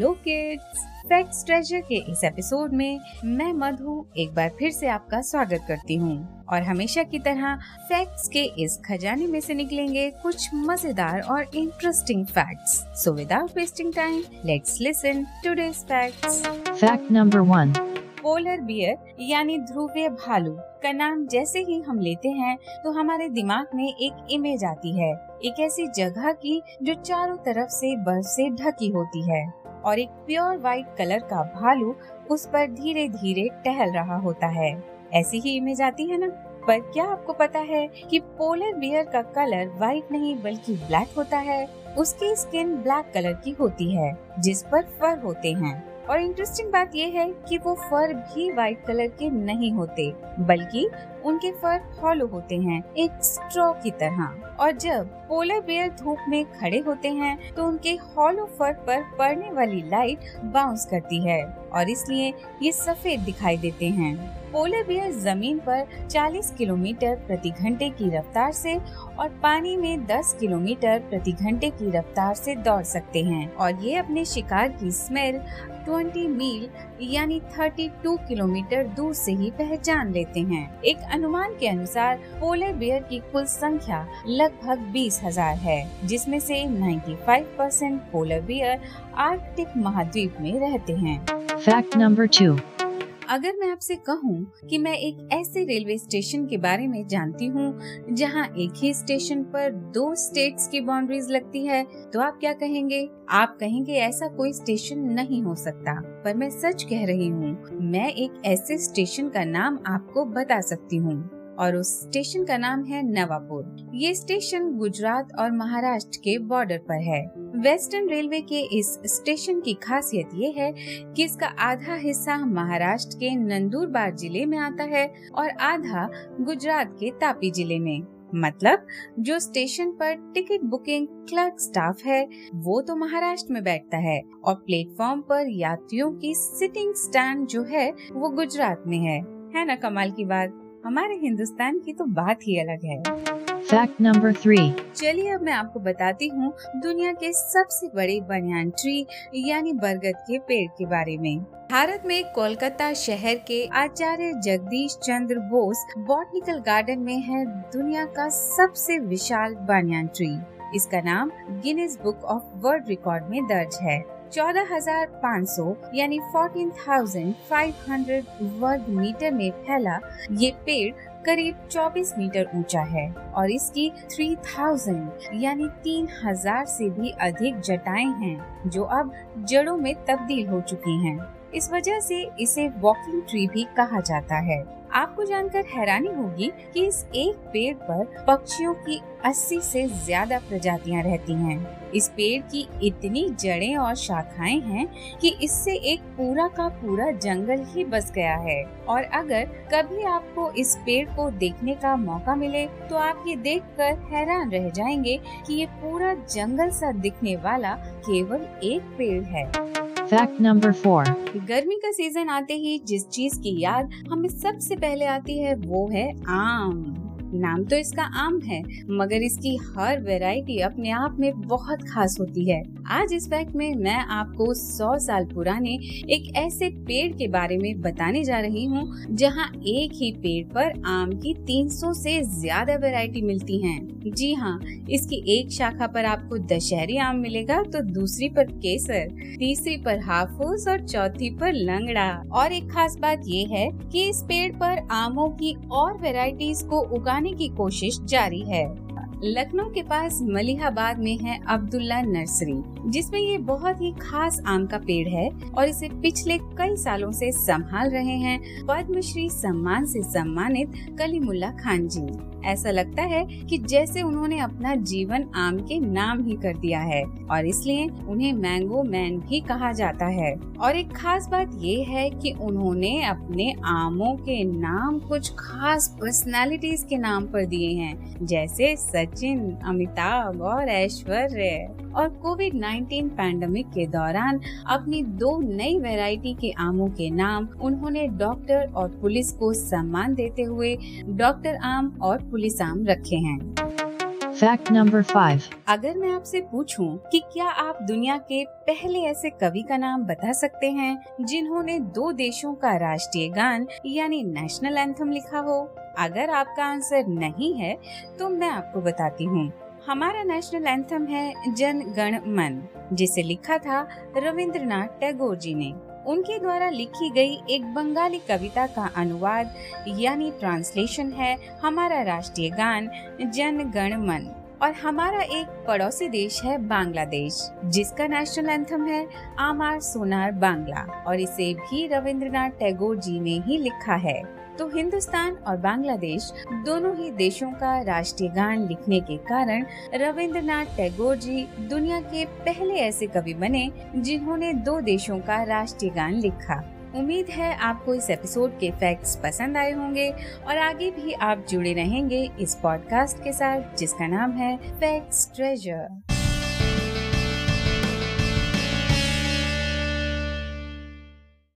Hello kids. Facts treasure के इस episode में मैं मधु एक बार फिर से आपका स्वागत करती हूँ। और हमेशा की तरह फैक्ट्स के इस खजाने में से निकलेंगे कुछ मज़ेदार और interesting facts so without wasting time let's listen today's facts Fact number one. Polar bear यानी ध्रुवीय भालू का नाम जैसे ही हम लेते हैं तो हमारे दिमाग में एक इमेज आती है। एक ऐसी जगह की जो चारों तरफ़ से बर्फ़ से ढकी होती है। और एक प्योर व्हाइट कलर का भालू उस पर धीरे धीरे टहल रहा होता है। ऐसी ही इमेज आती है ना? पर क्या आपको पता है कि पोलर बियर का कलर व्हाइट नहीं बल्कि ब्लैक होता है? उसकी स्किन ब्लैक कलर की होती है, जिस पर फर होते हैं। और इंटरेस्टिंग बात यह है कि वो फर भी व्हाइट कलर के नहीं होते, बल्कि उनके फर हॉलो होते हैं, एक स्ट्रॉ की तरह। और जब पोलर बियर धूप में खड़े होते हैं तो उनके हॉलो फर पर पड़ने वाली लाइट बाउंस करती है। और इसलिए ये सफ़ेद दिखाई देते हैं। पोलर बियर ज़मीन पर 40 किलोमीटर प्रति घंटे की रफ्तार से और पानी में 10 किलोमीटर प्रति घंटे की रफ्तार से दौड़ सकते हैं। और ये अपने शिकार की स्मेल 20 मील यानी 32 किलोमीटर दूर से ही पहचान लेते हैं। एक अनुमान के अनुसार पोलर बियर की कुल संख्या लगभग बीस हज़ार है, जिसमें से 95 परसेंट पोलर बियर आर्कटिक महाद्वीप में रहते हैं फैक्ट नंबर two. अगर मैं आपसे कहूँ कि मैं एक ऐसे रेलवे स्टेशन के बारे में जानती हूँ, जहाँ एक ही स्टेशन पर दो स्टेट्स की बाउंड्रीज लगती है तो आप क्या कहेंगे? आप कहेंगे ऐसा कोई स्टेशन नहीं हो सकता। पर मैं सच कह रही हूँ, मैं एक ऐसे स्टेशन का नाम आपको बता सकती हूँ। और उस स्टेशन का नाम है नवापुर। ये स्टेशन गुजरात और महाराष्ट्र के बॉर्डर पर है। वेस्टर्न रेलवे के इस स्टेशन की खासियत ये है कि इसका आधा हिस्सा महाराष्ट्र के नंदुरबार ज़िले में आता है और आधा गुजरात के तापी ज़िले में। मतलब जो स्टेशन पर टिकट बुकिंग क्लर्क स्टाफ है, वो तो महाराष्ट्र में बैठता है और प्लेटफॉर्म पर यात्रियों की सिटिंग स्टैंड जो है, वो गुजरात में है। है ना कमाल की बात? हमारे हिंदुस्तान की तो बात ही अलग है। फैक्ट नंबर थ्री चलिए अब मैं आपको बताती हूँ दुनिया के सबसे बड़े बनियान ट्री यानी बरगद के पेड़ के बारे में। भारत में कोलकाता शहर के आचार्य जगदीश चंद्र बोस बॉटनिकल गार्डन में है दुनिया का सबसे विशाल बनियान ट्री इसका नाम Guinness Book of World Record में दर्ज है। चौदह हज़ार पाँच सौ, यानी फोर्टीन थाउज़ेंड फाइव हंड्रेड वर्ग मीटर में फैला ये पेड़ करीब 24 मीटर ऊँचा है और इसकी 3000 यानी तीन हज़ार से भी अधिक जटाएँ हैं, जो अब जड़ों में तब्दील हो चुकी हैं। इस वजह से इसे वॉकिंग ट्री भी कहा जाता है आपको जानकर हैरानी होगी कि इस एक पेड़ पर पक्षियों की 80 से ज़्यादा प्रजातियाँ रहती हैं। इस पेड़ की इतनी जड़ें और शाखाएँ हैं कि इससे एक पूरा का पूरा जंगल ही बस गया है और अगर कभी आपको इस पेड़ को देखने का मौका मिले तो आप ये देखकर हैरान रह जाएँगे कि ये पूरा जंगल सा दिखने वाला केवल एक पेड़ है Fact नंबर फोर गर्मी का सीज़न आते ही जिस चीज़ की याद हमें सबसे पहले आती है, वो है आम। नाम तो इसका आम है, मगर इसकी हर वैरायटी अपने आप में बहुत खास होती है आज इस फैक्ट में मैं आपको 100 साल पुराने एक ऐसे पेड़ के बारे में बताने जा रही हूँ, जहाँ एक ही पेड़ पर आम की 300 से ज़्यादा वैरायटी मिलती हैं। जी हाँ इसकी एक शाखा पर आपको दशहरी आम मिलेगा तो दूसरी पर केसर, तीसरी पर हाफूस और चौथी पर लंगड़ा और एक खास बात ये है कि इस पेड़ पर आमों की और वैरायटीज को उगाने की कोशिश जारी है। लखनऊ के पास मलिहाबाद में है अब्दुल्ला नर्सरी, जिसमें ये बहुत ही खास आम का पेड़ है और इसे पिछले कई सालों से संभाल रहे हैं। पद्मश्री सम्मान से सम्मानित कलीमुल्ला खान जी। ऐसा लगता है कि जैसे उन्होंने अपना जीवन आम के नाम ही कर दिया है और इसलिए उन्हें मैंगो मैन भी कहा जाता है। और एक खास बात ये है कि उन्होंने अपने आमों के नाम कुछ खास पर्सनालिटीज के नाम पर दिए हैं, जैसे सचिन, अमिताभ और ऐश्वर्य। और कोविड 19 पैंडमिक के दौरान अपनी दो नई वैरायटी के आमों के नाम उन्होंने डॉक्टर और पुलिस को सम्मान देते हुए डॉक्टर आम और पुलिस आम रखे हैं। Fact number 5. अगर मैं आपसे पूछूँ कि क्या आप दुनिया के पहले ऐसे कवि का नाम बता सकते हैं जिन्होंने दो देशों का राष्ट्रीय गान यानी नेशनल एंथम लिखा हो? अगर आपका आंसर नहीं है तो मैं आपको बताती हूँ। हमारा नेशनल एंथम है जन गण मन जिसे लिखा था रविंद्रनाथ टैगोर जी ने। उनके द्वारा लिखी गई एक बंगाली कविता का अनुवाद, यानी ट्रांसलेशन है हमारा राष्ट्रीय गान जन गण मन। और हमारा एक पड़ोसी देश है बांग्लादेश, जिसका नेशनल एंथम है, आमार सोनार बांग्ला। और इसे भी रविंद्रनाथ टैगोर जी ने ही लिखा है। तो हिंदुस्तान और बांग्लादेश दोनों ही देशों का राष्ट्रीय गान लिखने के कारण रविंद्रनाथ टैगोर जी दुनिया के पहले ऐसे कवि बने जिन्होंने दो देशों का राष्ट्रीय गान लिखा। उम्मीद है आपको इस एपिसोड के फैक्ट्स पसंद आए होंगे और आगे भी आप जुड़े रहेंगे इस पॉडकास्ट के साथ, जिसका नाम है फैक्ट्स ट्रेजर